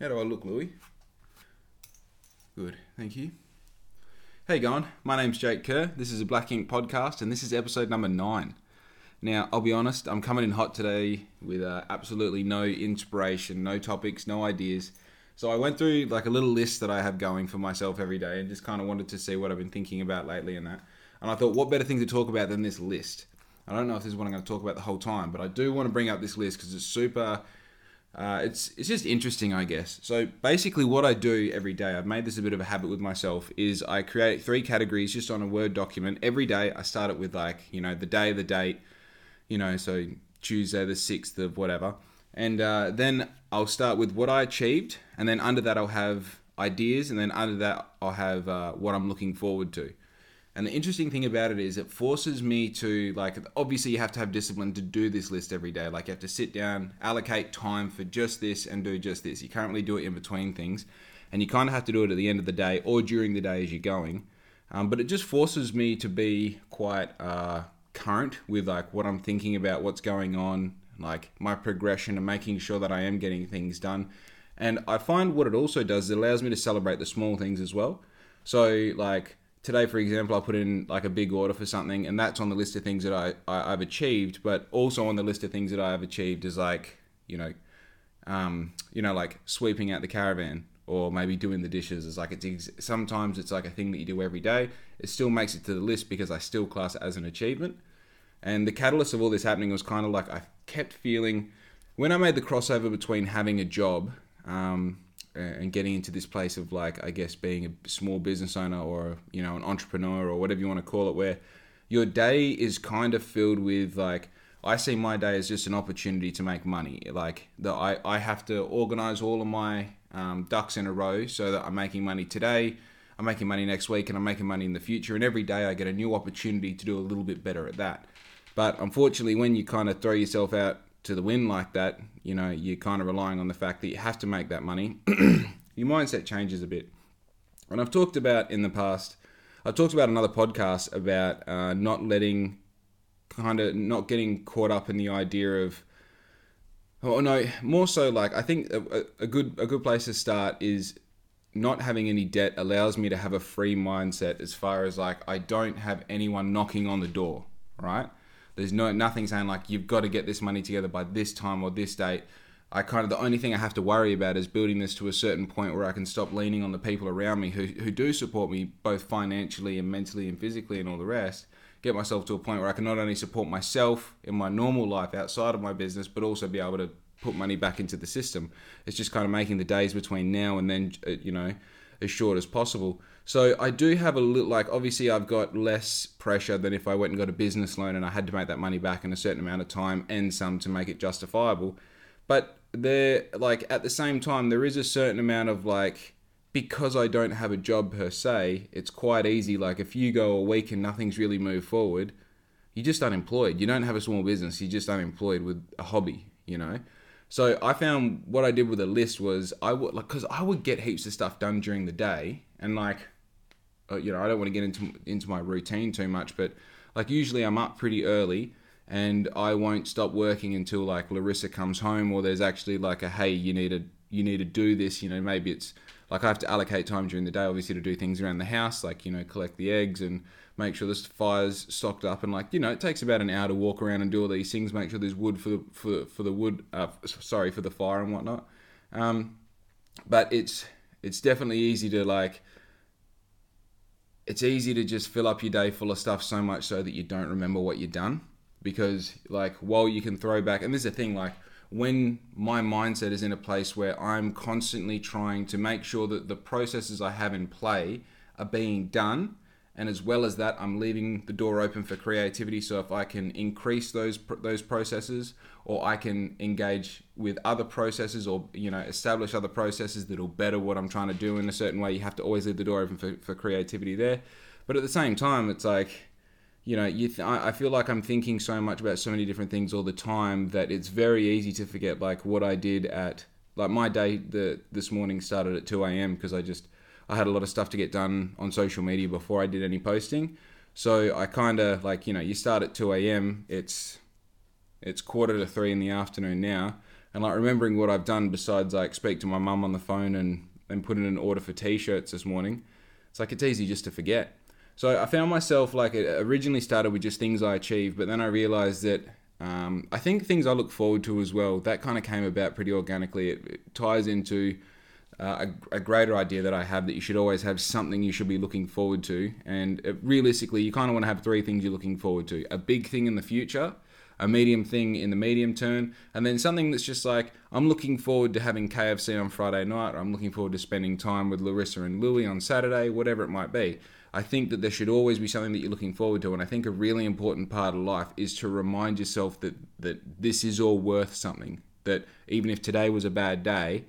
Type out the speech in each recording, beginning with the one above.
How do I look, Louis? Good, thank you. Hey, going. My name's Jake Kerr. This is a Black Ink podcast, and this is episode number nine. Now, I'll be honest, I'm coming in hot today with uh, absolutely no inspiration, no topics, no ideas. So I went through like a little list that I have going for myself every day, and just kind of wanted to see what I've been thinking about lately and that. And I thought, what better thing to talk about than this list? I don't know if this is what I'm going to talk about the whole time, but I do want to bring up this list because it's super uh, it's it's just interesting, I guess. So basically, what I do every day, I've made this a bit of a habit with myself, is I create three categories just on a Word document every day. I start it with like you know the day, the date, you know, so Tuesday the sixth of whatever, and uh, then I'll start with what I achieved, and then under that I'll have ideas, and then under that I'll have uh, what I'm looking forward to. And the interesting thing about it is it forces me to like obviously you have to have discipline to do this list every day. Like you have to sit down, allocate time for just this and do just this. You can't really do it in between things. And you kind of have to do it at the end of the day or during the day as you're going. Um, but it just forces me to be quite uh, current with like what I'm thinking about, what's going on, like my progression and making sure that I am getting things done. And I find what it also does, it allows me to celebrate the small things as well. So like today, for example, I put in like a big order for something, and that's on the list of things that I, I have achieved. But also on the list of things that I have achieved is like you know, um, you know, like sweeping out the caravan or maybe doing the dishes. Is like it's ex- sometimes it's like a thing that you do every day. It still makes it to the list because I still class it as an achievement. And the catalyst of all this happening was kind of like I kept feeling when I made the crossover between having a job. Um, and getting into this place of like I guess being a small business owner or you know an entrepreneur or whatever you want to call it, where your day is kind of filled with like I see my day as just an opportunity to make money. Like that I I have to organize all of my um, ducks in a row so that I'm making money today. I'm making money next week and I'm making money in the future. And every day I get a new opportunity to do a little bit better at that. But unfortunately, when you kind of throw yourself out to the wind like that, you know, you're kind of relying on the fact that you have to make that money. your mindset changes a bit. And I've talked about in the past, I've talked about another podcast about uh, not letting, kind of not getting caught up in the idea of, oh no, more so like I think a, a good a good place to start is not having any debt allows me to have a free mindset as far as like I don't have anyone knocking on the door, right? There's no nothing saying like you've got to get this money together by this time or this date. I kind of the only thing I have to worry about is building this to a certain point where I can stop leaning on the people around me who who do support me both financially and mentally and physically and all the rest. Get myself to a point where I can not only support myself in my normal life outside of my business, but also be able to put money back into the system. It's just kind of making the days between now and then, uh, you know, as short as possible. So I do have a little like obviously I've got less pressure than if I went and got a business loan and I had to make that money back in a certain amount of time and some to make it justifiable. But there like at the same time there is a certain amount of like because I don't have a job per se, it's quite easy like if you go a week and nothing's really moved forward, you're just unemployed. You don't have a small business, you're just unemployed with a hobby, you know? So I found what I did with a list was I would like because I would get heaps of stuff done during the day, and like, uh, you know, I don't want to get into into my routine too much, but like usually I'm up pretty early, and I won't stop working until like Larissa comes home, or there's actually like a hey, you need to you need to do this. You know, maybe it's like I have to allocate time during the day, obviously, to do things around the house, like you know, collect the eggs and make sure the fire's stocked up, and like you know, it takes about an hour to walk around and do all these things. Make sure there's wood for the, for for the wood, uh, sorry, for the fire and whatnot. Um, but it's it's definitely easy to like. It's easy to just fill up your day full of stuff so much so that you don't remember what you've done because like while you can throw back and there's a thing like when my mindset is in a place where I'm constantly trying to make sure that the processes I have in play are being done and as well as that i'm leaving the door open for creativity. So if i can increase those those processes or i can engage with other processes or you know establish other processes that'll better what i'm trying to do in a certain way you have to always leave the door open for, for creativity there. But at the same time it's like you know you th- i feel like i'm thinking so much about so many different things all the time that it's very easy to forget like what i did at like my day the this morning started at 2 a.m because i just I had a lot of stuff to get done on social media before I did any posting. So I kind of like you know you start at 2 a.m. It's it's quarter to three in the afternoon now, and like remembering what I've done besides like speak to my mum on the phone and and put in an order for t-shirts this morning. It's like it's easy just to forget. So I found myself like it originally started with just things I achieved, but then I realized that um, I think things I look forward to as well. That kind of came about pretty organically. It, it ties into uh, a, a, greater idea that I have that you should always have something you should be looking forward to. And it, realistically, you kind of want to have three things you're looking forward to: a big thing in the future, a medium thing in the medium term, and then something that's just like I'm looking forward to having KFC on Friday night, or I'm looking forward to spending time with Larissa and Louie on Saturday, whatever it might be. I think that there should always be something that you're looking forward to, and I think a really important part of life is to remind yourself that that this is all worth something. That even if today was a bad day,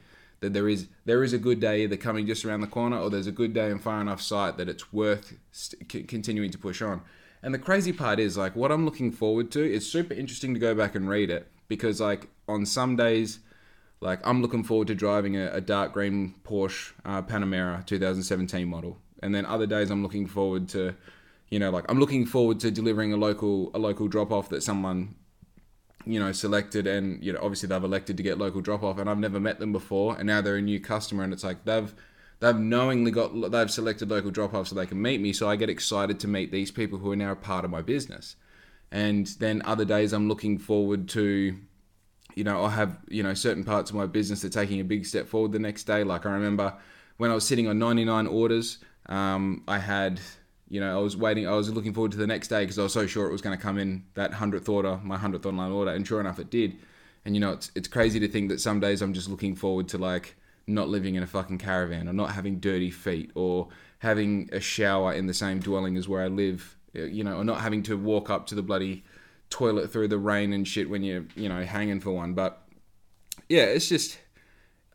that there is there is a good day either coming just around the corner, or there's a good day in far enough sight that it's worth st- continuing to push on. And the crazy part is like what I'm looking forward to. It's super interesting to go back and read it because like on some days like I'm looking forward to driving a, a dark green Porsche uh, Panamera 2017 model and then other days I'm looking forward to, you know, like I'm looking forward to delivering a local a local drop off that someone, you know, selected and you know obviously they've elected to get local drop off and I've never met them before and now they're a new customer and it's like they've they've knowingly got they've selected local drop off so they can meet me so I get excited to meet these people who are now a part of my business. And then other days I'm looking forward to you know, I have, you know, certain parts of my business that are taking a big step forward the next day. Like I remember when I was sitting on 99 orders, um, I had, you know, I was waiting, I was looking forward to the next day because I was so sure it was going to come in that 100th order, my 100th online order. And sure enough, it did. And, you know, it's, it's crazy to think that some days I'm just looking forward to like not living in a fucking caravan or not having dirty feet or having a shower in the same dwelling as where I live, you know, or not having to walk up to the bloody toilet through the rain and shit when you're, you know, hanging for one. But yeah, it's just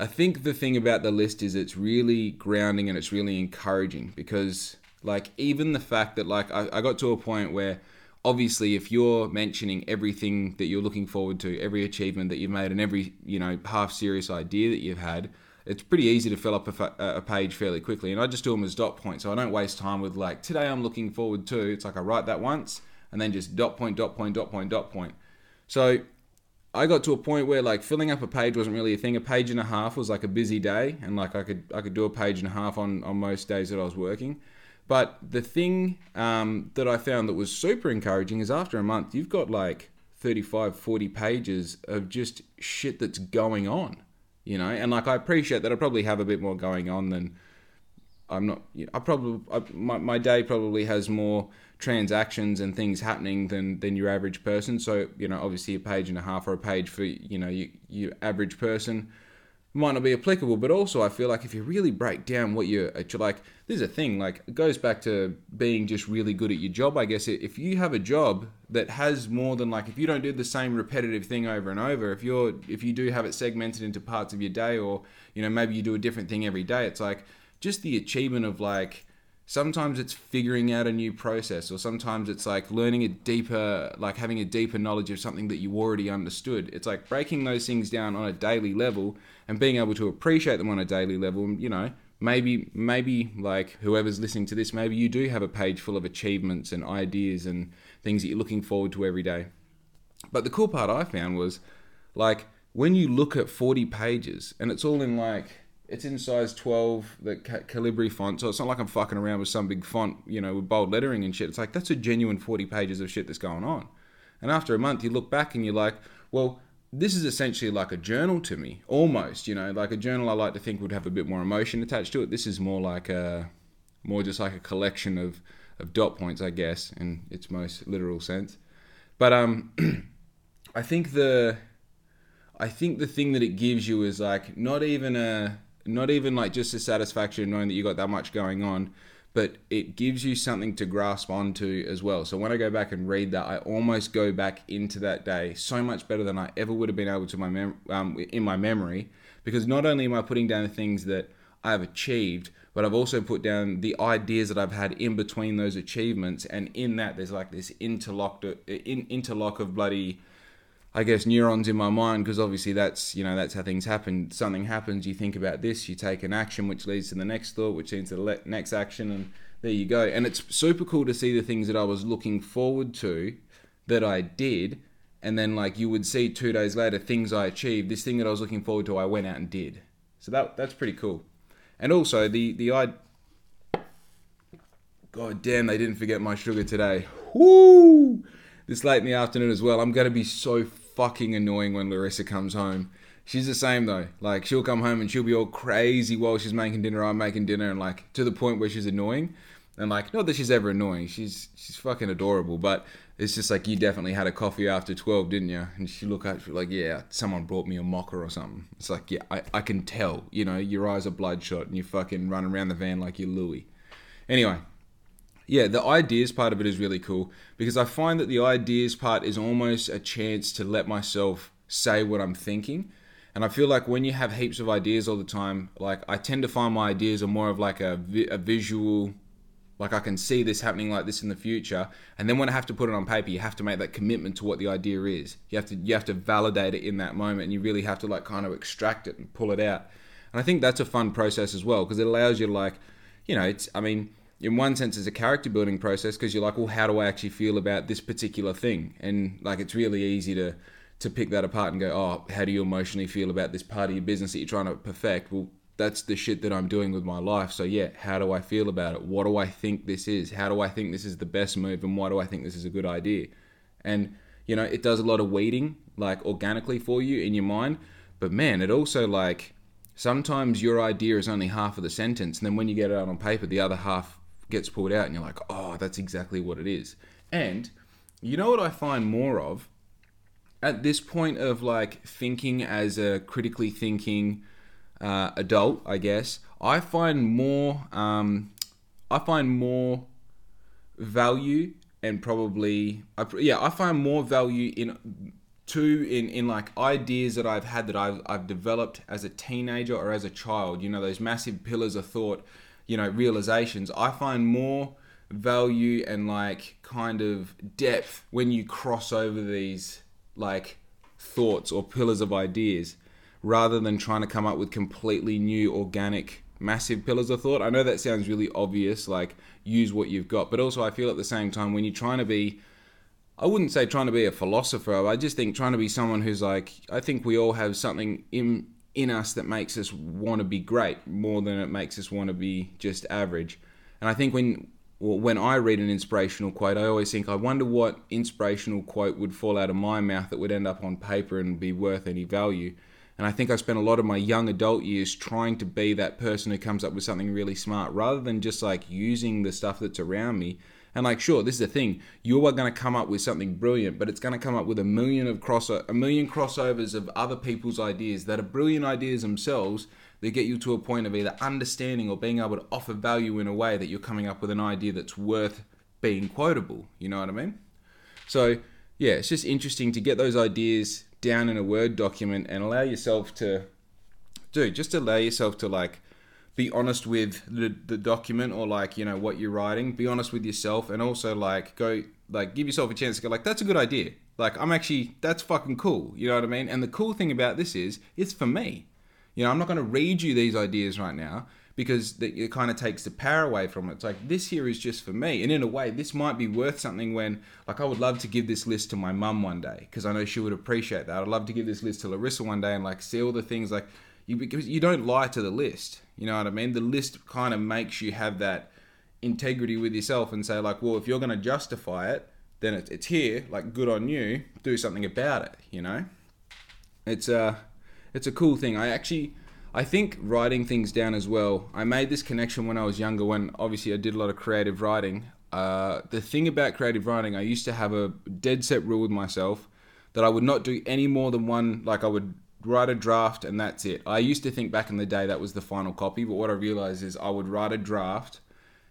I think the thing about the list is it's really grounding and it's really encouraging because like even the fact that like I, I got to a point where obviously if you're mentioning everything that you're looking forward to every achievement that you've made and every you know half serious idea that you've had it's pretty easy to fill up a, fa- a, page fairly quickly and i just do them as dot points so i don't waste time with like today i'm looking forward to it's like i write that once and then just dot point dot point dot point dot point so I got to a point where like filling up a page wasn't really a thing. A page and a half was like a busy day, and like I could I could do a page and a half on on most days that I was working. But the thing um, that I found that was super encouraging is after a month, you've got like 35, 40 pages of just shit that's going on, you know. And like I appreciate that I probably have a bit more going on than I'm not. You know, I probably I, my my day probably has more transactions and things happening than than your average person. So you know, obviously a page and a half or a page for you know you, your average person might not be applicable. But also, I feel like if you really break down what you're uh, like, there's a thing like it goes back to being just really good at your job. I guess if you have a job that has more than like if you don't do the same repetitive thing over and over, if you're if you do have it segmented into parts of your day, or you know maybe you do a different thing every day, it's like just the achievement of like sometimes it's figuring out a new process or sometimes it's like learning a deeper like having a deeper knowledge of something that you already understood it's like breaking those things down on a daily level and being able to appreciate them on a daily level you know maybe maybe like whoever's listening to this maybe you do have a page full of achievements and ideas and things that you're looking forward to every day but the cool part i found was like when you look at 40 pages and it's all in like it's in size 12, the Calibri font, so it's not like I'm fucking around with some big font, you know, with bold lettering and shit. It's like, that's a genuine 40 pages of shit that's going on. And after a month, you look back and you're like, well, this is essentially like a journal to me, almost, you know, like a journal I like to think would have a bit more emotion attached to it. This is more like a, more just like a collection of, of dot points, I guess, in its most literal sense. But um, I think the, I think the thing that it gives you is like not even a not even like just the satisfaction knowing that you got that much going on, but it gives you something to grasp onto as well. So when I go back and read that, I almost go back into that day so much better than I ever would have been able to my mem- um, in my memory, because not only am I putting down the things that I have achieved, but I've also put down the ideas that I've had in between those achievements, and in that there's like this interlocked in, interlock of bloody I guess neurons in my mind because obviously that's you know that's how things happen. Something happens, you think about this, you take an action, which leads to the next thought, which leads to the le- next action, and there you go. And it's super cool to see the things that I was looking forward to that I did, and then like you would see two days later things I achieved. This thing that I was looking forward to, I went out and did. So that that's pretty cool. And also the the I. God damn, they didn't forget my sugar today. Woo! This late in the afternoon as well. I'm gonna be so fucking annoying when Larissa comes home. She's the same though. Like she'll come home and she'll be all crazy while she's making dinner. I'm making dinner, and like to the point where she's annoying. And like, not that she's ever annoying. She's she's fucking adorable. But it's just like you definitely had a coffee after twelve, didn't you? And she look at like, yeah, someone brought me a mocha or something. It's like, yeah, I, I can tell. You know, your eyes are bloodshot and you fucking run around the van like you're Louis. Anyway, yeah, the ideas part of it is really cool because I find that the ideas part is almost a chance to let myself say what I'm thinking. And I feel like when you have heaps of ideas all the time, like I tend to find my ideas are more of like a, vi- a visual like I can see this happening like this in the future. And then when I have to put it on paper, you have to make that commitment to what the idea is. You have to you have to validate it in that moment and you really have to like kind of extract it and pull it out. And I think that's a fun process as well because it allows you to like, you know, it's I mean, in one sense it's a character building process because you're like, well, how do I actually feel about this particular thing? And like it's really easy to to pick that apart and go, oh, how do you emotionally feel about this part of your business that you're trying to perfect? Well, that's the shit that I'm doing with my life. So yeah, how do I feel about it? What do I think this is? How do I think this is the best move and why do I think this is a good idea? And you know, it does a lot of weeding like organically for you in your mind, but man, it also like sometimes your idea is only half of the sentence and then when you get it out on paper, the other half gets pulled out and you're like, "Oh, that's exactly what it is." And you know what I find more of at this point of like thinking as a critically thinking uh, adult, I guess, I find more um, I find more value and probably I, yeah I find more value in two in in like ideas that I've had that I've I've developed as a teenager or as a child. You know those massive pillars of thought, you know realizations. I find more value and like kind of depth when you cross over these like thoughts or pillars of ideas rather than trying to come up with completely new organic massive pillars of thought. I know that sounds really obvious, like use what you've got, but also I feel at the same time when you're trying to be I wouldn't say trying to be a philosopher. I just think trying to be someone who's like I think we all have something in in us that makes us want to be great more than it makes us want to be just average. And I think when well, when I read an inspirational quote, I always think, I wonder what inspirational quote would fall out of my mouth that would end up on paper and be worth any value. And I think I spent a lot of my young adult years trying to be that person who comes up with something really smart rather than just like using the stuff that's around me. And like, sure, this is the thing. You are going to come up with something brilliant, but it's going to come up with a million of cross a million crossovers of other people's ideas that are brilliant ideas themselves that get you to a point of either understanding or being able to offer value in a way that you're coming up with an idea that's worth being quotable. You know what I mean? So yeah, it's just interesting to get those ideas down in a Word document and allow yourself to, do just allow yourself to like be honest with the, the document or like, you know, what you're writing. Be honest with yourself and also like go, like, give yourself a chance to go, like, that's a good idea. Like, I'm actually, that's fucking cool. You know what I mean? And the cool thing about this is, it's for me. You know, I'm not going to read you these ideas right now because it kind of takes the power away from it. It's like this here is just for me, and in a way, this might be worth something. When like I would love to give this list to my mum one day because I know she would appreciate that. I'd love to give this list to Larissa one day and like see all the things like you because you don't lie to the list. You know what I mean? The list kind of makes you have that integrity with yourself and say like, well, if you're going to justify it, then it's here. Like, good on you. Do something about it. You know, it's a it's a cool thing. I actually I think writing things down as well. I made this connection when I was younger, when obviously I did a lot of creative writing. Uh, the thing about creative writing, I used to have a dead set rule with myself that I would not do any more than one, like I would write a draft and that's it. I used to think back in the day that was the final copy, but what I realized is I would write a draft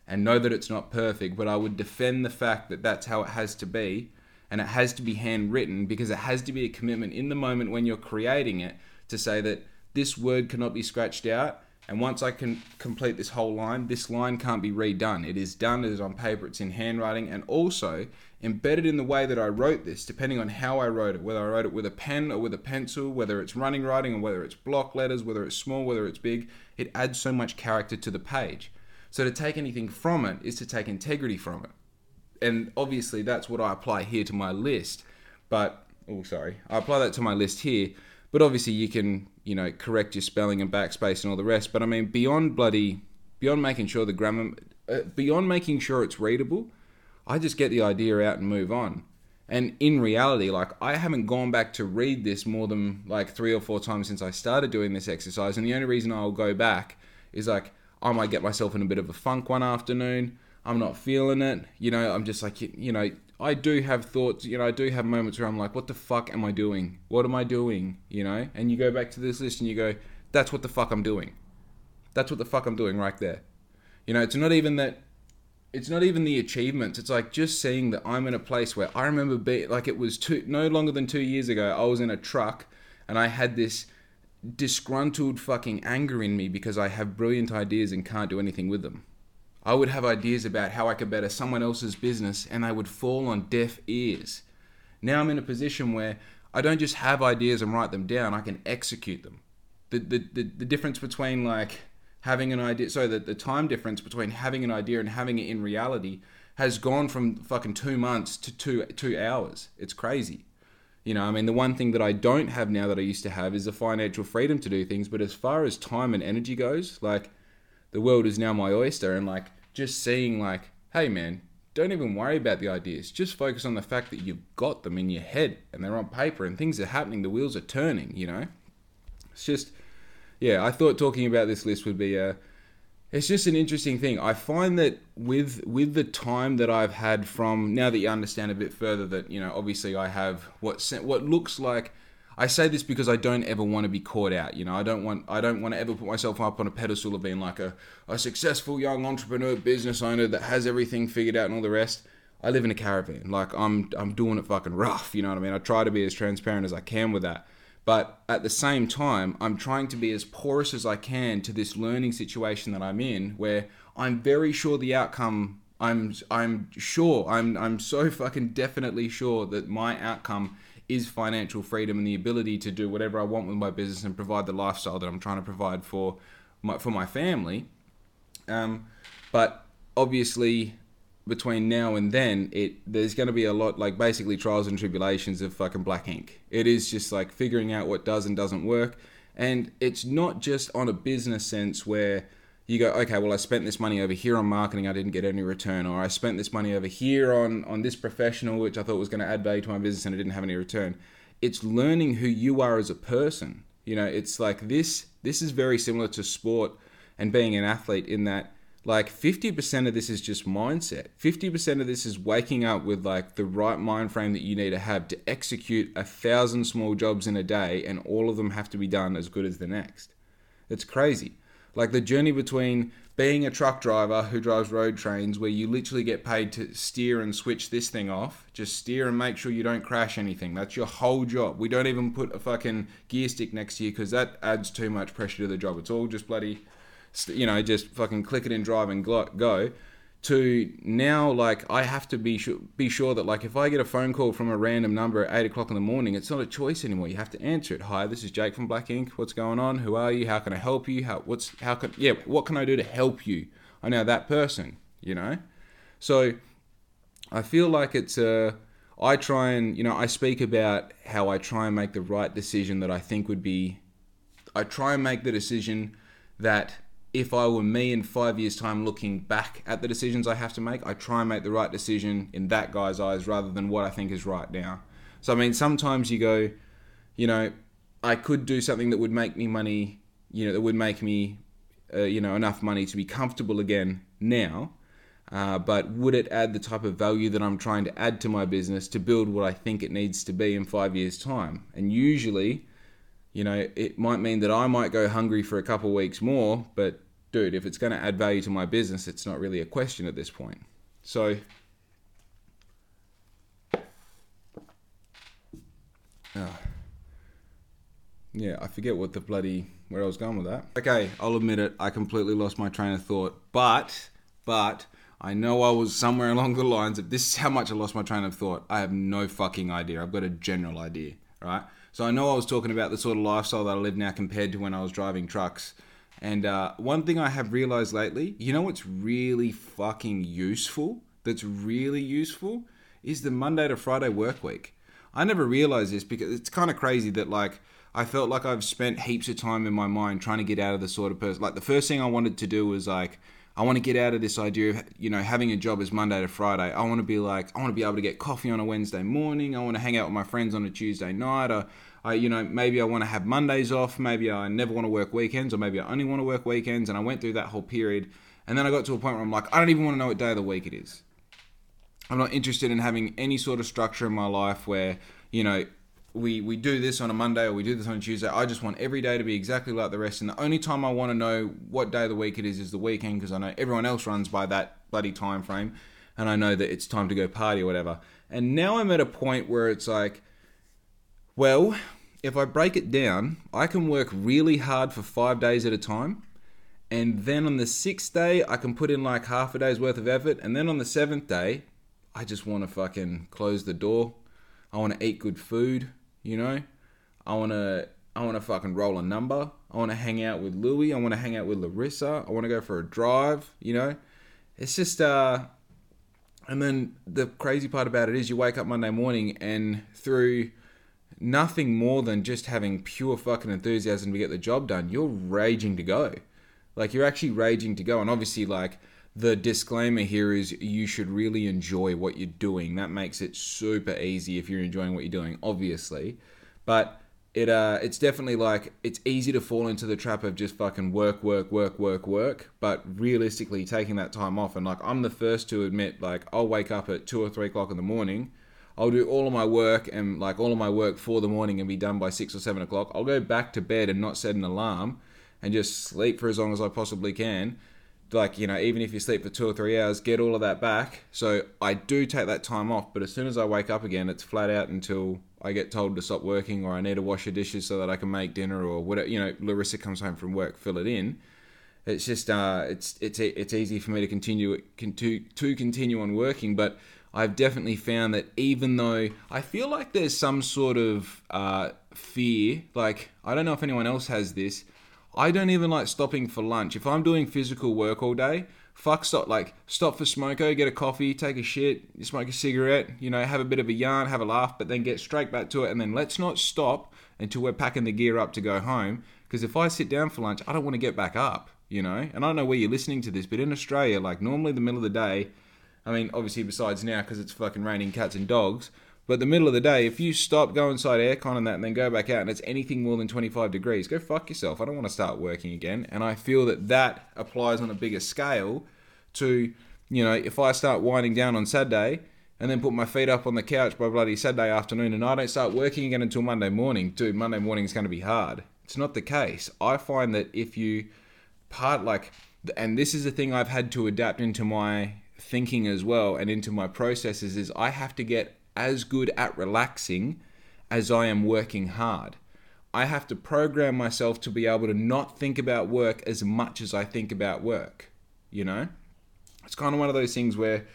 and know that it's not perfect, but I would defend the fact that that's how it has to be and it has to be handwritten because it has to be a commitment in the moment when you're creating it to say that this word cannot be scratched out. And once I can complete this whole line, this line can't be redone. It is done, it is on paper, it's in handwriting, and also embedded in the way that I wrote this, depending on how I wrote it, whether I wrote it with a pen or with a pencil, whether it's running writing or whether it's block letters, whether it's small, whether it's big, it adds so much character to the page. So to take anything from it is to take integrity from it. And obviously that's what I apply here to my list. But oh sorry, I apply that to my list here. But obviously, you can you know correct your spelling and backspace and all the rest. But I mean, beyond bloody, beyond making sure the grammar, uh, beyond making sure it's readable, I just get the idea out and move on. And in reality, like I haven't gone back to read this more than like three or four times since I started doing this exercise. And the only reason I'll go back is like I might get myself in a bit of a funk one afternoon. I'm not feeling it. You know, I'm just like, you know, I do have thoughts, you know, I do have moments where I'm like, what the fuck am I doing? What am I doing? You know? And you go back to this list and you go, that's what the fuck I'm doing. That's what the fuck I'm doing right there. You know, it's not even that it's not even the achievements. It's like just seeing that I'm in a place where I remember being like it was two no longer than 2 years ago. I was in a truck and I had this disgruntled fucking anger in me because I have brilliant ideas and can't do anything with them. I would have ideas about how I could better someone else's business and they would fall on deaf ears. Now I'm in a position where I don't just have ideas and write them down, I can execute them. The, the, the, the difference between like having an idea, so that the time difference between having an idea and having it in reality has gone from fucking two months to two, two hours. It's crazy. You know, I mean, the one thing that I don't have now that I used to have is the financial freedom to do things. But as far as time and energy goes, like, the world is now my oyster and like just seeing like hey man don't even worry about the ideas. Just focus on the fact that you've got them in your head and they're on paper and things are happening. The wheels are turning you know? It's just yeah i thought talking about this list would be a it's just an interesting thing. I find that with with the time that i've had from now that you understand a bit further that you know obviously i have what what looks like I say this because I don't ever want to be caught out. You know, I don't want I don't want to ever put myself up on a pedestal of being like a, a successful young entrepreneur, business owner that has everything figured out and all the rest. I live in a caravan. Like I'm I'm doing it fucking rough. You know what I mean? I try to be as transparent as I can with that. But at the same time, I'm trying to be as porous as I can to this learning situation that I'm in, where I'm very sure the outcome. I'm I'm sure I'm I'm so fucking definitely sure that my outcome is financial freedom and the ability to do whatever I want with my business and provide the lifestyle that I'm trying to provide for my for my family. Um, but obviously, between now and then, it there's going to be a lot like basically trials and tribulations of fucking black ink. It is just like figuring out what does and doesn't work, and it's not just on a business sense where you go, okay, well, I spent this money over here on marketing, I didn't get any return, or I spent this money over here on on this professional, which I thought was going to add value to my business, and I didn't have any return. It's learning who you are as a person. You know, it's like this. This is very similar to sport and being an athlete in that like 50% of this is just mindset 50% of this is waking up with like the right mind frame that you need to have to execute a thousand small jobs in a day and all of them have to be done as good as the next it's crazy like the journey between being a truck driver who drives road trains, where you literally get paid to steer and switch this thing off, just steer and make sure you don't crash anything. That's your whole job. We don't even put a fucking gear stick next to you because that adds too much pressure to the job. It's all just bloody, you know, just fucking click it and drive and go to now like I have to be sure, be sure that like if I get a phone call from a random number at eight o'clock in the morning, it's not a choice anymore. You have to answer it. Hi, this is Jake from Black Ink. What's going on? Who are you? How can I help you? How what's how can yeah? What can I do to help you? I know that person. You know, so I feel like it's a. I try and you know I speak about how I try and make the right decision that I think would be. I try and make the decision that if I were me in five years' time looking back at the decisions I have to make, I try and make the right decision in that guy's eyes rather than what I think is right now. So, I mean, sometimes you go, you know, I could do something that would make me money, you know, that would make me, uh, you know, enough money to be comfortable again now. Uh, but would it add the type of value that I'm trying to add to my business to build what I think it needs to be in five years' time? And usually, you know, it might mean that I might go hungry for a couple weeks more, but dude, if it's going to add value to my business, it's not really a question at this point. So, oh, yeah, I forget what the bloody where I was going with that. Okay, I'll admit it, I completely lost my train of thought, but but I know I was somewhere along the lines of this is how much I lost my train of thought. I have no fucking idea. I've got a general idea, right? So I know I was talking about the sort of lifestyle that I live now compared to when I was driving trucks. And uh, one thing I have realized lately, you know what's really fucking useful? That's really useful is the Monday to Friday work week. I never realized this because it's kind of crazy that like I felt like I've spent heaps of time in my mind trying to get out of the sort of person. Like the first thing I wanted to do was like I want to get out of this idea of you know having a job as Monday to Friday. I want to be like I want to be able to get coffee on a Wednesday morning. I want to hang out with my friends on a Tuesday night. Or I you know maybe I want to have Mondays off. Maybe I never want to work weekends, or maybe I only want to work weekends. And I went through that whole period, and then I got to a point where I'm like I don't even want to know what day of the week it is. I'm not interested in having any sort of structure in my life where you know we we do this on a Monday or we do this on a Tuesday. I just want every day to be exactly like the rest. And the only time I want to know what day of the week it is is the weekend because I know everyone else runs by that bloody time frame, and I know that it's time to go party or whatever. And now I'm at a point where it's like, well, if I break it down, I can work really hard for five days at a time. And then on the sixth day, I can put in like half a day's worth of effort. And then on the seventh day, I just want to fucking close the door. I want to eat good food you know, I want to I want to fucking roll a number. I want to hang out with Louie. I want to hang out with Larissa. I want to go for a drive. You know, it's just uh. And then the crazy part about it is you wake up Monday morning and through nothing more than just having pure fucking enthusiasm to get the job done, you're raging to go. Like you're actually raging to go. And obviously, like the disclaimer here is you should really enjoy what you're doing. That makes it super easy if you're enjoying what you're doing, obviously. But it uh it's definitely like it's easy to fall into the trap of just fucking work, work, work, work, work. But realistically taking that time off and like I'm the first to admit like I'll wake up at two or three o'clock in the morning. I'll do all of my work and like all of my work for the morning and be done by six or seven o'clock. I'll go back to bed and not set an alarm and just sleep for as long as I possibly can like you know even if you sleep for two or three hours get all of that back. So i do take that time off but as soon as i wake up again it's flat out until i get told to stop working or i need to wash the dishes so that i can make dinner or whatever you know larissa comes home from work fill it in. It's just uh it's it's it's easy for me to continue to to continue on working but i've definitely found that even though i feel like there's some sort of uh fear like i don't know if anyone else has this I don't even like stopping for lunch. If I'm doing physical work all day, fuck stop like stop for smoko, get a coffee, take a shit, smoke a cigarette, you know, have a bit of a yarn, have a laugh, but then get straight back to it and then let's not stop until we're packing the gear up to go home. Because if I sit down for lunch, I don't want to get back up, you know? And I don't know where you're listening to this, but in Australia, like normally the middle of the day, I mean, obviously besides now because it's fucking raining cats and dogs, but the middle of the day, if you stop, go inside aircon and that, and then go back out, and it's anything more than 25 degrees, go fuck yourself. I don't want to start working again. And I feel that that applies on a bigger scale to, you know, if I start winding down on Saturday and then put my feet up on the couch by bloody Saturday afternoon and I don't start working again until Monday morning, dude, Monday morning is going to be hard. It's not the case. I find that if you part like, and this is a thing I've had to adapt into my thinking as well and into my processes, is I have to get as good at relaxing as I am working hard. I have to program myself to be able to not think about work as much as I think about work. You know? It's kind of one of those things where,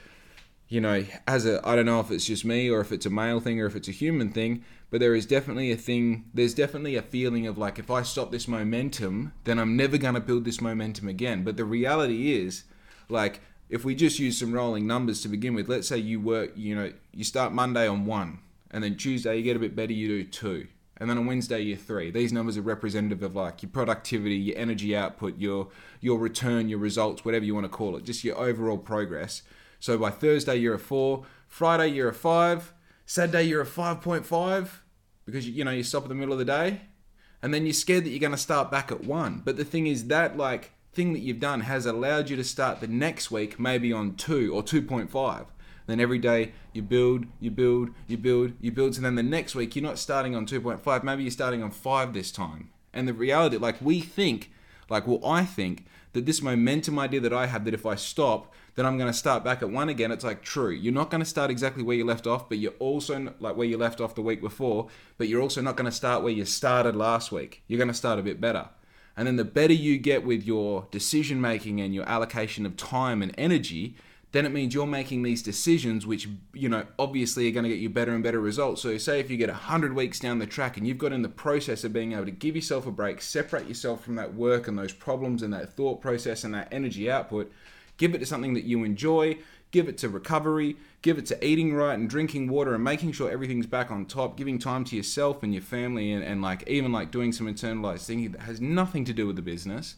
you know, as a, I don't know if it's just me or if it's a male thing or if it's a human thing, but there is definitely a thing, there's definitely a feeling of like, if I stop this momentum, then I'm never going to build this momentum again. But the reality is, like, if we just use some rolling numbers to begin with, let's say you work, you know, you start Monday on one, and then Tuesday you get a bit better, you do two, and then on Wednesday you're three. These numbers are representative of like your productivity, your energy output, your your return, your results, whatever you want to call it, just your overall progress. So by Thursday you're a four, Friday you're a five, Saturday you're a five point five because you, know you stop at the middle of the day, and then you're scared that you're going to start back at one. But the thing is that like thing that you've done has allowed you to start the next week maybe on 2 or 2.5. Then every day you build, you build, you build, you build. And then the next week you're not starting on 2.5, maybe you're starting on 5 this time. And the reality, like we think, like, well, I think that this momentum idea that I have that if I stop, then I'm going to start back at one again. It's like true. You're not going to start exactly where you left off, but you're also like where you left off the week before, but you're also not going to start where you started last week. You're going to start a bit better. And then the better you get with your decision making and your allocation of time and energy, then it means you're making these decisions which, you know, obviously are going to get you better and better results. So, say if you get 100 weeks down the track and you've got in the process of being able to give yourself a break, separate yourself from that work and those problems and that thought process and that energy output, give it to something that you enjoy, give it to recovery, give it to eating right and drinking water and making sure everything's back on top, giving time to yourself and your family, and, and like even like doing some internalized thinking that has nothing to do with the business,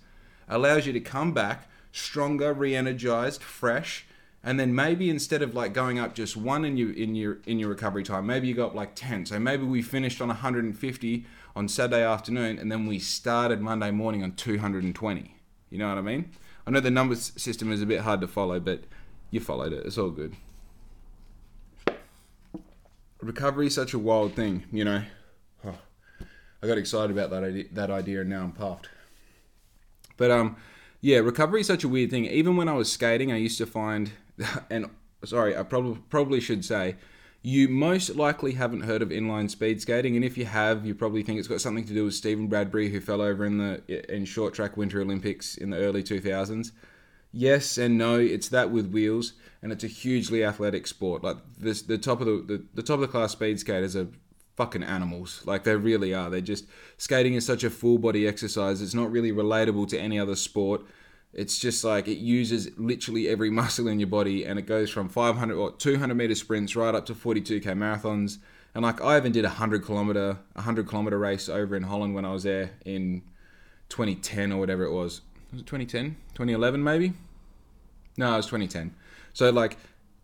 allows you to come back stronger, re-energized, fresh, and then maybe instead of like going up just one in your in your in your recovery time, maybe you go up like ten. So maybe we finished on 150 on Saturday afternoon, and then we started Monday morning on 220. You know what I mean? I know the numbers system is a bit hard to follow, but you followed it. It's all good. Recovery is such a wild thing, you know. Oh, I got excited about that idea, that idea, and now I'm puffed. But um, yeah, recovery is such a weird thing. Even when I was skating, I used to find, and sorry, I probably probably should say, you most likely haven't heard of inline speed skating, and if you have, you probably think it's got something to do with Steven Bradbury, who fell over in the in short track Winter Olympics in the early 2000s. Yes and no, it's that with wheels, and it's a hugely athletic sport. Like this, the top of the, the the top of the class speed skaters are fucking animals. Like they really are. They're just skating is such a full body exercise. It's not really relatable to any other sport. It's just like it uses literally every muscle in your body, and it goes from 500 or 200 meter sprints right up to 42k marathons. And like I even did a hundred kilometer, a hundred kilometer race over in Holland when I was there in 2010 or whatever it was. Was it 2010? 2011 maybe? No, it was 2010. So like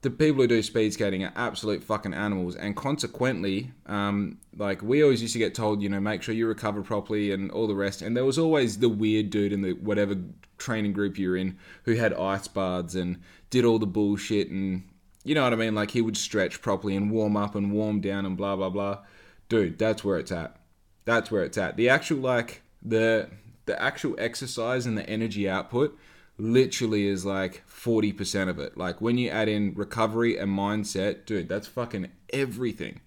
the people who do speed skating are absolute fucking animals, and consequently, um, like we always used to get told, you know, make sure you recover properly and all the rest. And there was always the weird dude in the whatever training group you're in who had ice baths and did all the bullshit, and you know what I mean. Like he would stretch properly and warm up and warm down and blah blah blah. Dude, that's where it's at. That's where it's at. The actual like the the actual exercise and the energy output literally is like 40% of it. Like when you add in recovery and mindset, dude, that's fucking everything.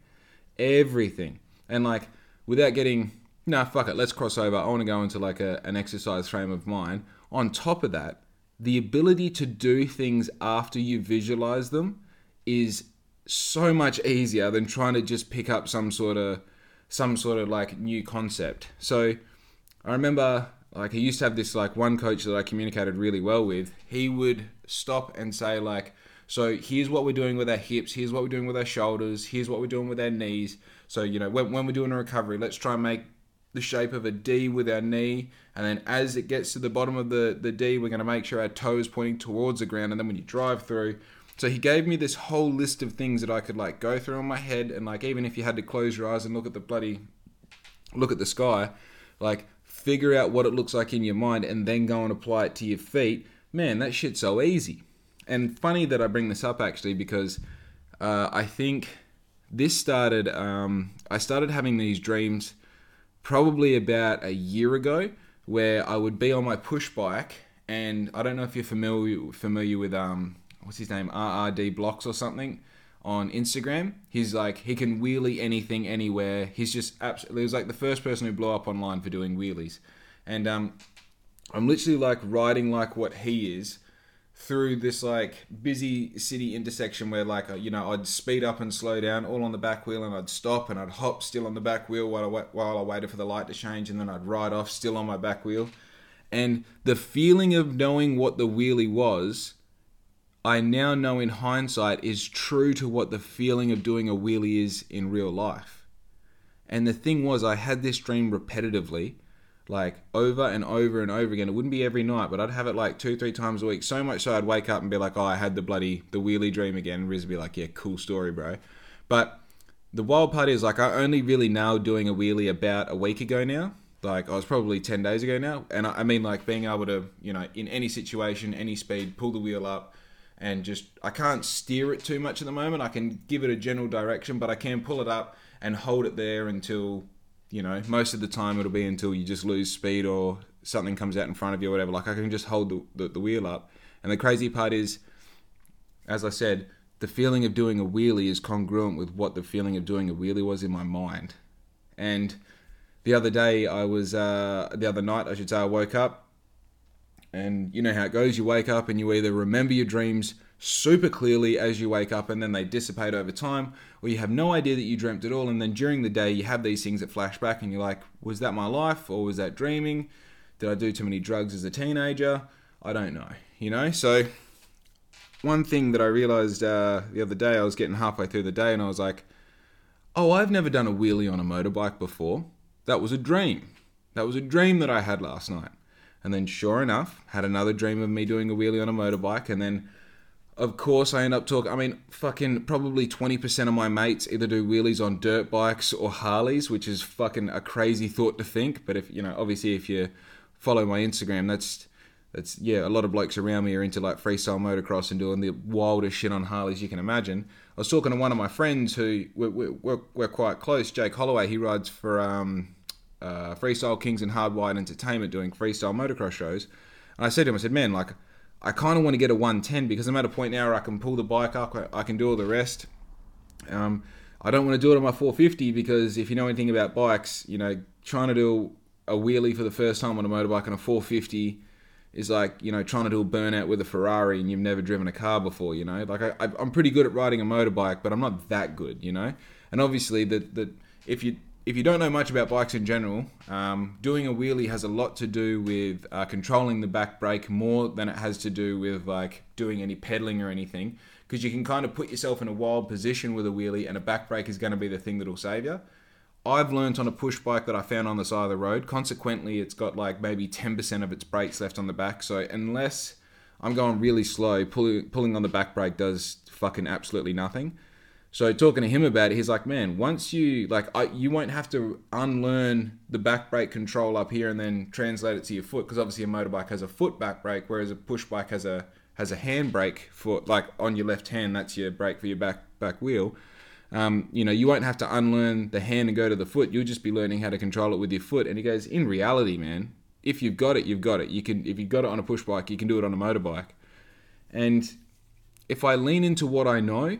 Everything. And like without getting, nah, fuck it, let's cross over. I want to go into like a, an exercise frame of mind. On top of that, the ability to do things after you visualize them is so much easier than trying to just pick up some sort of some sort of like new concept. So I remember like he used to have this like one coach that I communicated really well with. He would stop and say like, so here's what we're doing with our hips, here's what we're doing with our shoulders, here's what we're doing with our knees. So you know when, when we're doing a recovery, let's try and make the shape of a D with our knee, and then as it gets to the bottom of the the D, we're going to make sure our toes pointing towards the ground, and then when you drive through. So he gave me this whole list of things that I could like go through in my head, and like even if you had to close your eyes and look at the bloody look at the sky, like figure out what it looks like in your mind, and then go and apply it to your feet, man, that shit's so easy. And funny that I bring this up actually because uh, I think this started, um, I started having these dreams probably about a year ago where I would be on my push bike and I don't know if you're familiar familiar with um what's his name RRD blocks or something on Instagram. He's like he can wheelie anything anywhere. He's just absolutely. He was like the first person who blew up online for doing wheelies, and um, I'm literally like riding like what he is through this like busy city intersection where like you know I'd speed up and slow down all on the back wheel and I'd stop and I'd hop still on the back wheel while I while I waited for the light to change and then I'd ride off still on my back wheel and the feeling of knowing what the wheelie was I now know in hindsight is true to what the feeling of doing a wheelie is in real life. And the thing was, I had this dream repetitively, like over and over and over again. It wouldn't be every night, but I'd have it like two, three times a week. So much so I'd wake up and be like, oh, I had the bloody, the wheelie dream again. And Riz would be like, yeah, cool story, bro. But the wild part is, like, I only really now doing a wheelie about a week ago now. Like, I was probably 10 days ago now. And I mean, like, being able to, you know, in any situation, any speed, pull the wheel up and just I can't steer it too much at the moment. I can give it a general direction, but I can pull it up and hold it there until you know most of the time it'll be until you just lose speed or something comes out in front of you or whatever. Like I can just hold the, the, the wheel up, and the crazy part is, as I said, the feeling of doing a wheelie is congruent with what the feeling of doing a wheelie was in my mind, and the other day I was uh, the other night I should say I woke up and you know how it goes. You wake up and you either remember your dreams super clearly as you wake up and then they dissipate over time, or you have no idea that you dreamt at all. And then during the day, you have these things that flash back and you're like, was that my life or was that dreaming? Did I do too many drugs as a teenager? I don't know, you know? So one thing that I realized uh, the other day, I was getting halfway through the day and I was like, oh, I've never done a wheelie on a motorbike before. That was a dream. That was a dream that I had last night. And then, sure enough, had another dream of me doing a wheelie on a motorbike. And then, of course, I end up talking. I mean, fucking probably 20% of my mates either do wheelies on dirt bikes or Harleys, which is fucking a crazy thought to think. But if, you know, obviously, if you follow my Instagram, that's that's yeah, a lot of blokes around me are into like freestyle motocross and doing the wildest shit on Harleys you can imagine. I was talking to one of my friends who we're, we're, we're quite close, Jake Holloway. He rides for um, uh, Freestyle Kings and Hardwired Entertainment doing freestyle motocross shows. And I said to him, I said, man, like, I kind of want to get a 110 because I'm at a point now where I can pull the bike up, I can do all the rest. Um, I don't want to do it on my 450 because if you know anything about bikes, you know, trying to do a wheelie for the first time on a motorbike on a 450 is like you know trying to do a burnout with a Ferrari and you've never driven a car before. You know, like I, I'm pretty good at riding a motorbike, but I'm not that good. You know, and obviously that that if you if you don't know much about bikes in general, um, doing a wheelie has a lot to do with uh, controlling the back brake more than it has to do with like doing any pedaling or anything. Because you can kind of put yourself in a wild position with a wheelie, and a back brake is going to be the thing that'll save you. I've learnt on a push bike that I found on the side of the road. Consequently, it's got like maybe 10% of its brakes left on the back. So unless I'm going really slow, pulling pulling on the back brake does fucking absolutely nothing. So talking to him about it, he's like, man, once you like, I, you won't have to unlearn the back brake control up here and then translate it to your foot because obviously a motorbike has a foot back brake, whereas a push bike has a has a hand brake for like on your left hand. That's your brake for your back back wheel um, you know, you won't have to unlearn the hand and go to the foot. You'll just be learning how to control it with your foot. And he goes, in reality, man, if you've got it, you've got it. You can, if you've got it on a push bike, you can do it on a motorbike. And if I lean into what I know,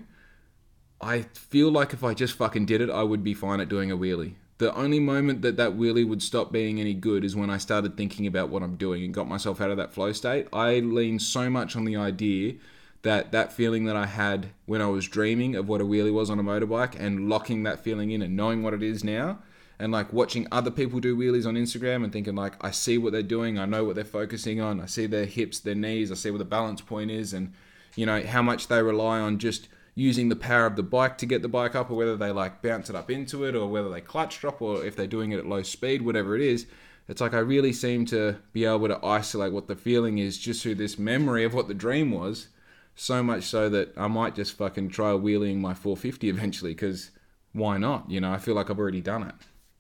I feel like if I just fucking did it, I would be fine at doing a wheelie. The only moment that that wheelie would stop being any good is when I started thinking about what I'm doing and got myself out of that flow state. I lean so much on the idea that that feeling that I had when I was dreaming of what a wheelie was on a motorbike and locking that feeling in and knowing what it is now and like watching other people do wheelies on Instagram and thinking like I see what they're doing, I know what they're focusing on, I see their hips, their knees, I see where the balance point is and you know how much they rely on just using the power of the bike to get the bike up or whether they like bounce it up into it or whether they clutch drop or if they're doing it at low speed, whatever it is. It's like I really seem to be able to isolate what the feeling is just through this memory of what the dream was so much so that I might just fucking try wheeling my 450 eventually because why not? You know, I feel like I've already done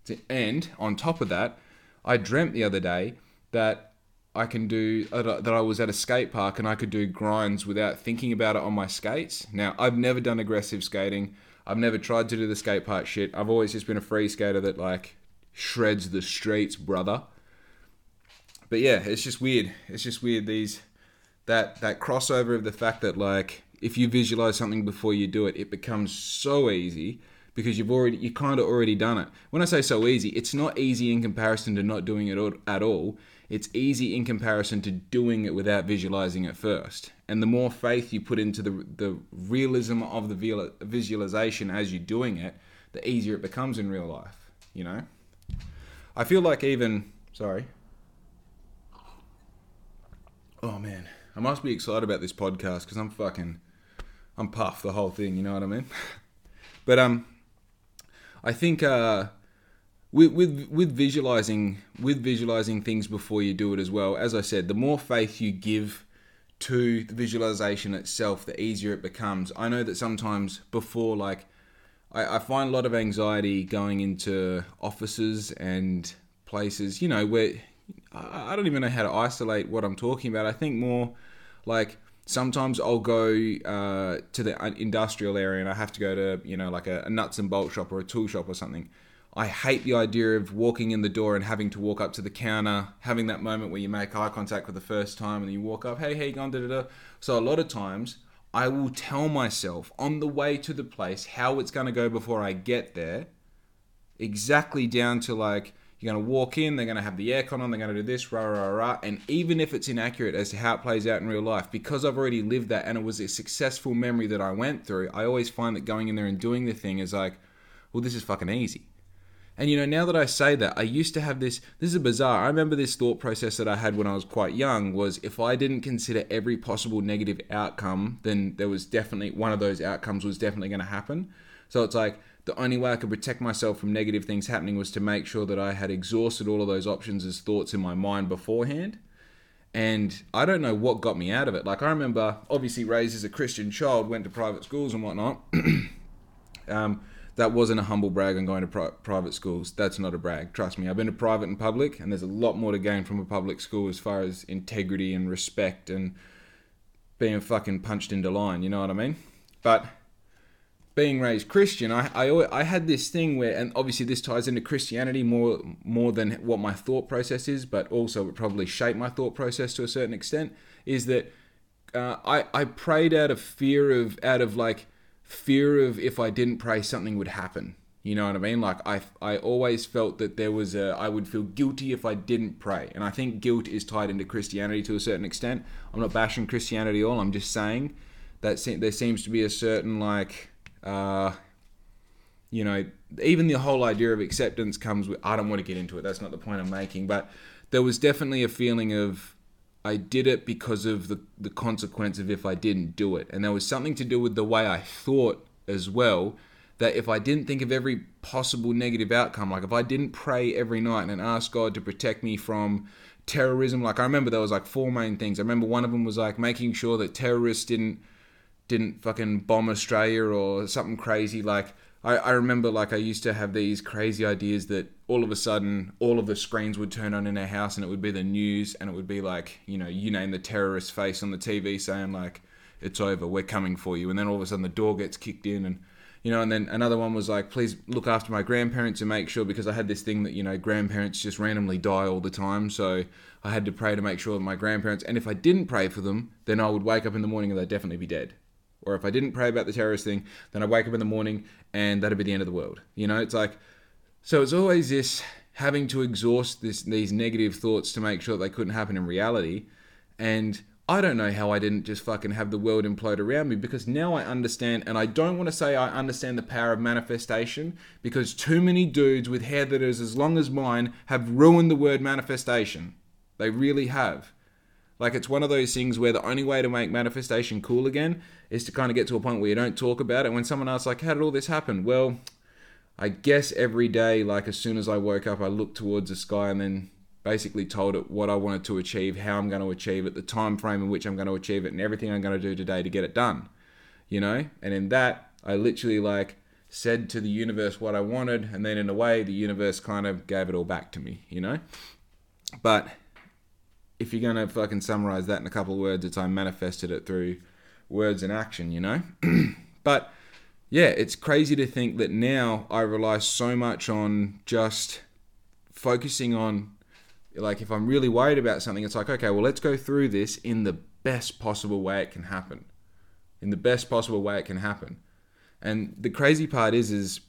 it. And on top of that, I dreamt the other day that I can do that I was at a skate park and I could do grinds without thinking about it on my skates. Now, I've never done aggressive skating. I've never tried to do the skate park shit. I've always just been a free skater that like shreds the streets, brother. But yeah, it's just weird. It's just weird these that that crossover of the fact that like if you visualize something before you do it, it becomes so easy because you've already you kind of already done it. When I say so easy, it's not easy in comparison to not doing it at all. It's easy in comparison to doing it without visualizing it first. And the more faith you put into the the realism of the visualization as you're doing it, the easier it becomes in real life. You know, I feel like even sorry. Oh man, I must be excited about this podcast because I'm fucking, I'm puffed the whole thing. You know what I mean? but um, I think uh, with with with visualizing with visualizing things before you do it as well. As I said, the more faith you give to the visualization itself, the easier it becomes. I know that sometimes before, like, I, I find a lot of anxiety going into offices and places, you know, where I don't even know how to isolate what I'm talking about. I think more like sometimes I'll go uh, to the industrial area and I have to go to you know like a, a, nuts and bolt shop or a tool shop or something. I hate the idea of walking in the door and having to walk up to the counter, having that moment where you make eye contact for the first time and you walk up, hey, how you gone, da da da. So a lot of times I will tell myself on the way to the place how it's going to go before I get there, exactly down to like you're going to walk in, they're going to have the aircon on, they're going to do this, rah, rah, rah. And even if it's inaccurate as to how it plays out in real life, because I've already lived that and it was a successful memory that I went through, I always find that going in there and doing the thing is like, well, this is fucking easy. And you know, now that I say that, I used to have this. This is bizarre. I remember this thought process that I had when I was quite young was if I didn't consider every possible negative outcome, then there was definitely one of those outcomes was definitely going to happen. So it's like the only way I could protect myself from negative things happening was to make sure that I had exhausted all of those options as thoughts in my mind beforehand. And I don't know what got me out of it. Like I remember, obviously raised as a Christian child, went to private schools and whatnot. um, that wasn't a humble brag on going to pri- private schools. That's not a brag. Trust me. I've been to private and public, and there's a lot more to gain from a public school as far as integrity and respect and being fucking punched into line. You know what I mean? But being raised Christian, I, I, I had this thing where, and obviously this ties into Christianity more more than what my thought process is, but also it probably shaped my thought process to a certain extent. Is that uh, I I prayed out of fear of out of like fear of if I didn't pray something would happen. You know what I mean? Like I, I always felt that there was a, I would feel guilty if I didn't pray, and I think guilt is tied into Christianity to a certain extent. I'm not bashing Christianity at all. I'm just saying that there seems to be a certain like, uh, you know, even the whole idea of acceptance comes with. I don't want to get into it. That's not the point I'm making, but there was definitely a feeling of I did it because of the, the consequence of if I didn't do it. And there was something to do with the way I thought as well. That if I didn't think of every possible negative outcome, like if I didn't pray every night and ask God to protect me from terrorism, like I remember there was like four main things. I remember one of them was like making sure that terrorists didn't didn't fucking bomb Australia or something crazy. Like I, I remember like I used to have these crazy ideas that all of a sudden all of the screens would turn on in our house and it would be the news and it would be like you know you name the terrorist face on the TV saying like it's over we're coming for you. And then all of a sudden the door gets kicked in and you know and then another one was like please look after my grandparents and make sure because I had this thing that you know grandparents just randomly die all the time. So I had to pray to make sure that my grandparents and if I didn't pray for them then I would wake up in the morning and they'd definitely be dead or if I didn't pray about the terrorist thing, then I'd wake up in the morning and that'd be the end of the world. You know, it's like, so it's always this having to exhaust this these negative thoughts to make sure they couldn't happen in reality. And I don't know how I didn't just fucking have the world implode around me because now I understand, and I don't want to say I understand the power of manifestation because too many dudes with hair that is as long as mine have ruined the word manifestation. They really have. Like it's one of those things where the only way to make manifestation cool again is to kind of get to a point where you don't talk about it. When someone asks like, "How did all this happen?" Well, I guess every day, like as soon as I woke up, I looked towards the sky and then basically told it what I wanted to achieve, how I'm going to achieve it, the time frame in which I'm going to achieve it, and everything I'm going to do today to get it done. You know, and in that, I literally like said to the universe what I wanted, and then in a way, the universe kind of gave it all back to me. You know, but if you're to fucking summarize that in a couple of words, it's I manifested it through words and action, you know? but yeah, it's crazy to think that now I rely so much on just focusing on, like, if I'm really worried about something, it's like, okay, well, let's go through this in the best possible way it can happen. In the best possible way it can happen. And the crazy part is, is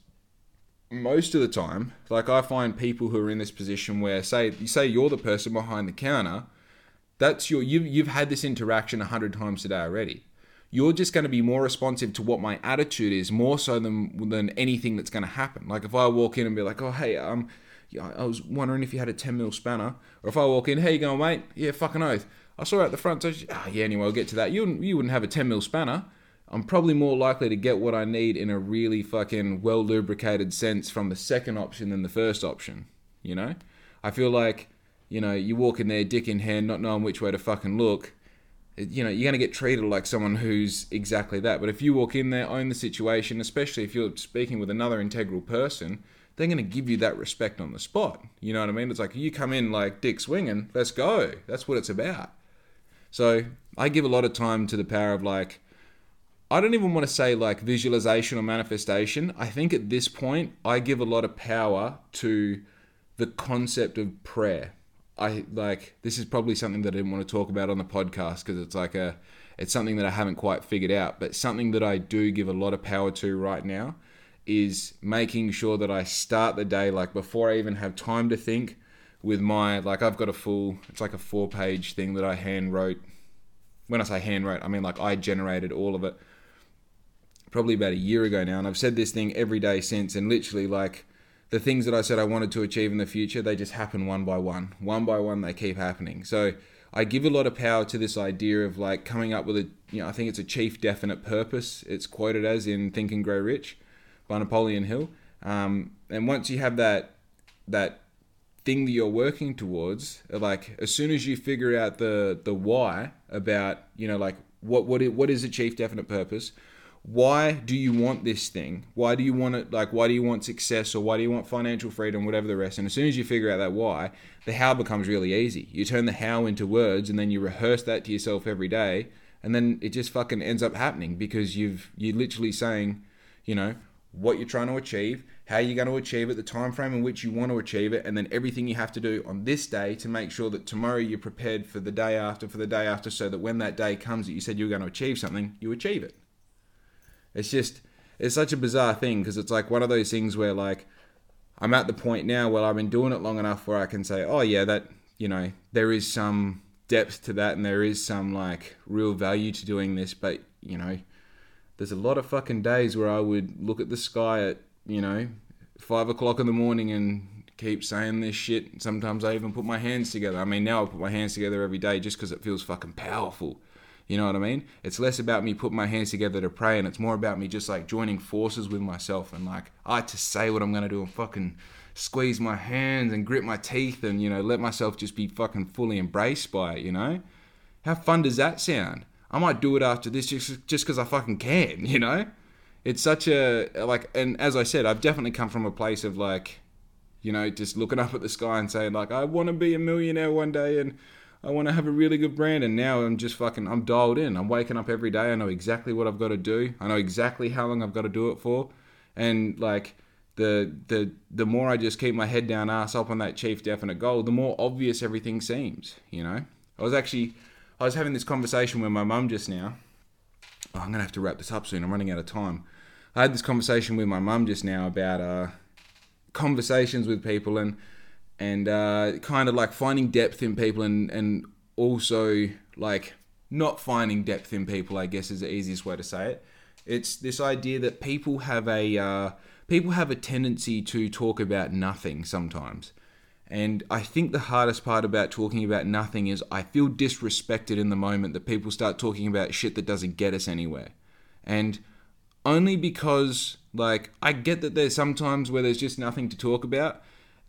most of the time, like I find people who are in this position where, say, you say you're the person behind the counter, that's your you've you've had this interaction a hundred times today already. You're just going to be more responsive to what my attitude is, more so than than anything that's going to happen. Like if I walk in and be like, "Oh, hey, um, yeah, I was wondering if you had a 10 mil spanner," or if I walk in, "Hey, you going, mate? Yeah, fucking oath. I saw it at the front. So, oh, yeah, anyway, I'll get to that. You wouldn't, you wouldn't have a 10 mil spanner. I'm probably more likely to get what I need in a really fucking well lubricated sense from the second option than the first option. You know, I feel like you know, you walk in there, dick in hand, not knowing which way to fucking look, you know, you're going to get treated like someone who's exactly that. But if you walk in there, own the situation, especially if you're speaking with another integral person, they're going to give you that respect on the spot. You know what I mean? It's like you come in like dick swinging, let's go. That's what it's about. So I give a lot of time to the power of like, I don't even want to say like visualization or manifestation. I think at this point, I give a lot of power to the concept of prayer I like this is probably something that I didn't want to talk about on the podcast because it's like a it's something that I haven't quite figured out, but something that I do give a lot of power to right now is making sure that I start the day like before I even have time to think with my like I've got a full it's like a four page thing that I hand wrote. When I say hand wrote, I mean like I generated all of it probably about a year ago now and I've said this thing every day since and literally like the things that I said I wanted to achieve in the future, they just happen one by one. One by one, they keep happening. So I give a lot of power to this idea of like coming up with a, you know, I think it's a chief definite purpose. It's quoted as in Think and Grow Rich by Napoleon Hill. Um, and once you have that, that thing that you're working towards, like as soon as you figure out the the why about, you know, like what what what is a chief definite purpose, why do you want this thing? Why do you want it? Like, why do you want success or why do you want financial freedom, whatever the rest? And as soon as you figure out that why, the how becomes really easy. You turn the how into words and then you rehearse that to yourself every day. And then it just fucking ends up happening because you've, you're literally saying, you know, what you're trying to achieve, how you're going to achieve it, the time frame in which you want to achieve it, and then everything you have to do on this day to make sure that tomorrow you're prepared for the day after, for the day after, so that when that day comes that you said you were going to achieve something, you achieve it. It's just it's such a bizarre thing because it's like one of those things where like I'm at the point now where I've been doing it long enough where I can say, oh yeah, that you know there is some depth to that and there is some like real value to doing this, but you know there's a lot of fucking days where I would look at the sky at you know five o'clock in the morning and keep saying this shit. Sometimes I even put my hands together. I mean, now I put my hands together every day just because it feels fucking powerful. You know what I mean? It's less about me putting my hands together to pray, and it's more about me just like joining forces with myself and like I to say what I'm gonna do and fucking squeeze my hands and grit my teeth and you know let myself just be fucking fully embraced by it. You know, how fun does that sound? I might do it after this just just because I fucking can. You know, it's such a like, and as I said, I've definitely come from a place of like, you know, just looking up at the sky and saying like, I want to be a millionaire one day and I want to have a really good brand. And now I'm just fucking, I'm dialed in. I'm waking up every day. I know exactly what I've got to do. I know exactly how long I've got to do it for. And like, the the the more I just keep my head down, ass up on that chief definite goal, the more obvious everything seems. You know, I was actually I was having this conversation with my mum just now. Oh, I'm gonna have to wrap this up soon. I'm running out of time. I had this conversation with my mum just now about uh, conversations with people and and uh, kind of like finding depth in people and and also like not finding depth in people. I guess is the easiest way to say it. It's this idea that people have a uh, people have a tendency to talk about nothing sometimes. And I think the hardest part about talking about nothing is I feel disrespected in the moment that people start talking about shit that doesn't get us anywhere. And only because, like, I get that there's sometimes where there's just nothing to talk about,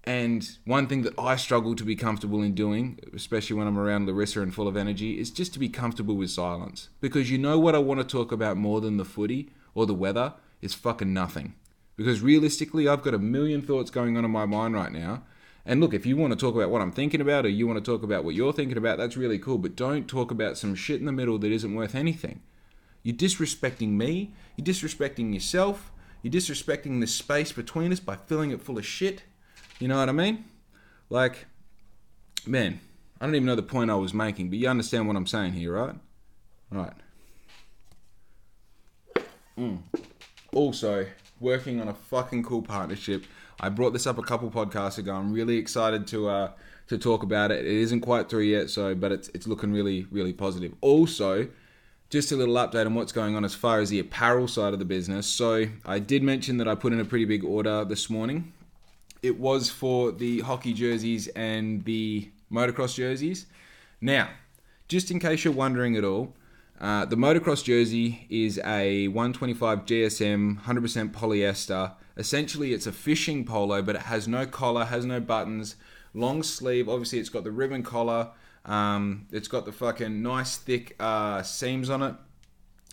and one thing that I struggle to be comfortable in doing, especially when I'm around Larissa and full of energy, is just to be comfortable with silence. Because you know what I want to talk about more than the footy or the weather is fucking nothing. Because realistically, I've got a million thoughts going on in my mind right now. And look, if you want to talk about what I'm thinking about or you want to talk about what you're thinking about, that's really cool. But don't talk about some shit in the middle that isn't worth anything. You're disrespecting me, you're disrespecting yourself, you're disrespecting the space between us by filling it full of shit you know what I mean? Like, man, I don't even know the point I was making, but you understand what I'm saying here, right? Right. Mm. Also, working on a fucking cool partnership. I brought this up a couple podcasts ago. I'm really excited to uh, to talk about it. It isn't quite through yet, so but it's it's looking really really positive. Also, just a little update on what's going on as far as the apparel side of the business. So I did mention that I put in a pretty big order this morning it was for the hockey jerseys and the motocross jerseys. Now, just in case you're wondering at all, uh, the motocross jersey is a 125 GSM 100% polyester. Essentially, it's a fishing polo, but it has no collar, has no buttons, long sleeve. Obviously, it's got the ribbon collar. Um, it's got the fucking nice thick uh, seams on it.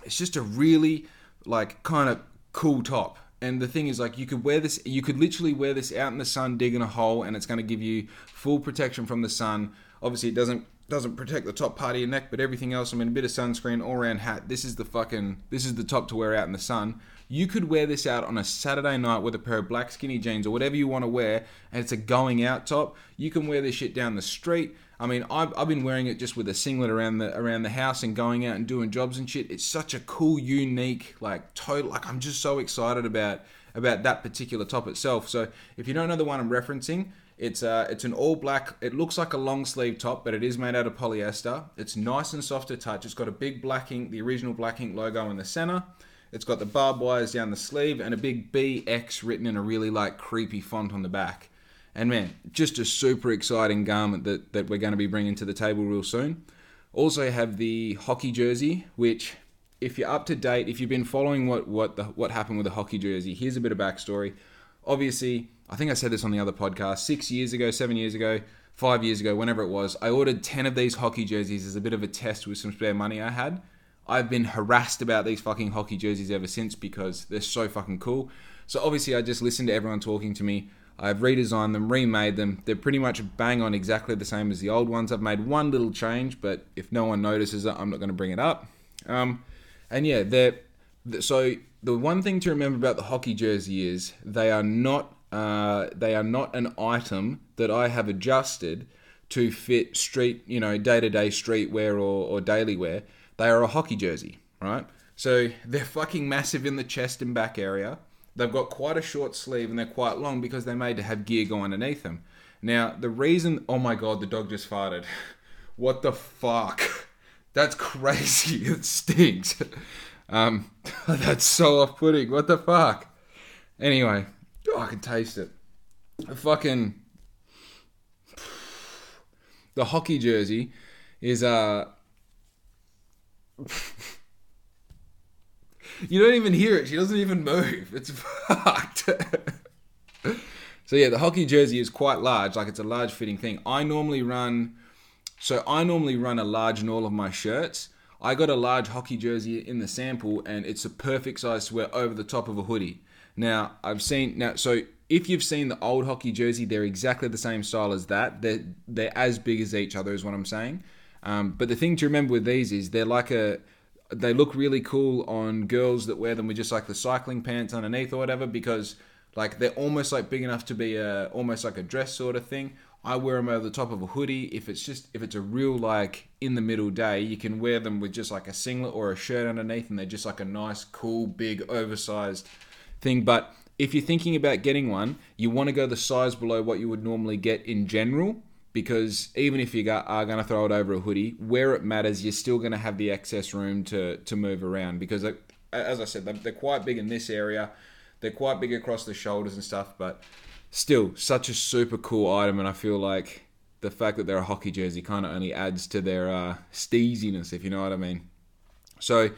It's just a really like kind of cool top and the thing is like you could wear this you could literally wear this out in the sun digging a hole and it's going to give you full protection from the sun. Obviously it doesn't doesn't protect the top part of your neck but everything else i mean a bit of sunscreen all around hat this is the fucking this is the top to wear out in the sun. You could wear this out on a saturday night with a pair of black skinny jeans or whatever you want to wear and it's a going out top. You can wear this shit down the street I mean, I've, I've been wearing it just with a singlet around the around the house and going out and doing jobs and shit. It's such a cool, unique, like total. Like I'm just so excited about about that particular top itself. So if you don't know the one I'm referencing, it's uh it's an all black. It looks like a long sleeve top, but it is made out of polyester. It's nice and soft to touch. It's got a big black ink, the original black ink logo in the center. It's got the barbed wires down the sleeve and a big BX written in a really like creepy font on the back. And man, just a super exciting garment that, that we're going to be bringing to the table real soon. Also have the hockey jersey, which if you're up to date, if you've been following what what the, what happened with the hockey jersey, here's a bit of backstory. Obviously, I think I said this on the other podcast. Six years ago, seven years ago, five years ago, whenever it was, I ordered ten of these hockey jerseys as a bit of a test with some spare money I had. I've been harassed about these fucking hockey jerseys ever since because they're so fucking cool. So obviously, I just listened to everyone talking to me. I've redesigned them, remade them. They're pretty much bang on exactly the same as the old ones. I've made one little change, but if no one notices it, I'm not going to bring it up. Um, and yeah, they're so the one thing to remember about the hockey jersey is they are not uh, they are not an item that I have adjusted to fit street you know day to day street wear or, or daily wear. They are a hockey jersey, right? So they're fucking massive in the chest and back area. They've got quite a short sleeve and they're quite long because they're made to have gear go underneath them. Now, the reason, oh my god, the dog just farted. What the fuck? That's crazy. It stinks. Um, that's so off putting. What the fuck? Anyway, oh, I can taste it. A fucking. The hockey jersey is, uh. You don't even hear it. She doesn't even move. It's fucked. so yeah, the hockey jersey is quite large. Like it's a large fitting thing. I normally run. So I normally run a large in all of my shirts. I got a large hockey jersey in the sample, and it's a perfect size to wear over the top of a hoodie. Now I've seen now. So if you've seen the old hockey jersey, they're exactly the same style as that. They're they're as big as each other, is what I'm saying. Um, but the thing to remember with these is they're like a they look really cool on girls that wear them with just like the cycling pants underneath or whatever because like they're almost like big enough to be a almost like a dress sort of thing. I wear them over the top of a hoodie. If it's just if it's a real like in the middle day, you can wear them with just like a singlet or a shirt underneath, and they're just like a nice, cool, big, oversized thing. But if you're thinking about getting one, you want to go the size below what you would normally get in general because even if you are going to throw it over a hoodie, where it matters, you're still going to have the excess room to, to move around. Because, as I said, they're quite big in this area, they're quite big across the shoulders and stuff, but still, such a super cool item. And I feel like the fact that they're a hockey jersey kind of only adds to their uh, steeziness, if you know what I mean. So,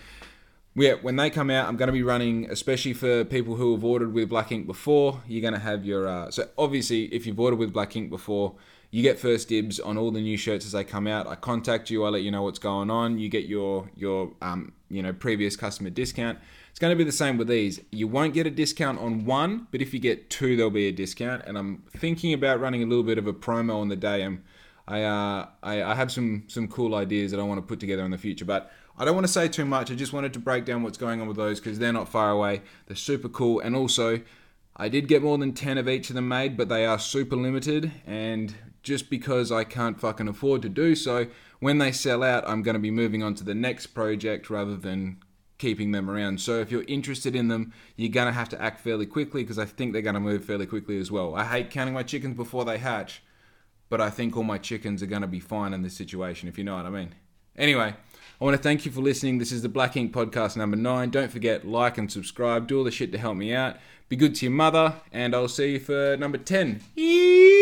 yeah, when they come out, I'm going to be running, especially for people who have ordered with Black Ink before. You're going to have your. Uh, so, obviously, if you've ordered with Black Ink before, you get first dibs on all the new shirts as they come out. I contact you, I let you know what's going on. You get your your um, you know previous customer discount. It's going to be the same with these. You won't get a discount on one, but if you get two, there'll be a discount. And I'm thinking about running a little bit of a promo on the day. I'm, I, uh, I, I have some some cool ideas that I want to put together in the future, but I don't want to say too much. I just wanted to break down what's going on with those because they're not far away. They're super cool, and also I did get more than 10 of each of them made, but they are super limited, and just because I can't fucking afford to do so. When they sell out, I'm going to be moving on to the next project rather than keeping them around. So if you're interested in them, you're going to have to act fairly quickly because I think they're going to move fairly quickly as well. I hate counting my chickens before they hatch, but I think all my chickens are going to be fine in this situation, if you know what I mean. Anyway, I want to thank you for listening. This is the Black Ink Podcast number nine. Don't forget, like and subscribe. Do all the shit to help me out. Be good to your mother, and I'll see you for number 10.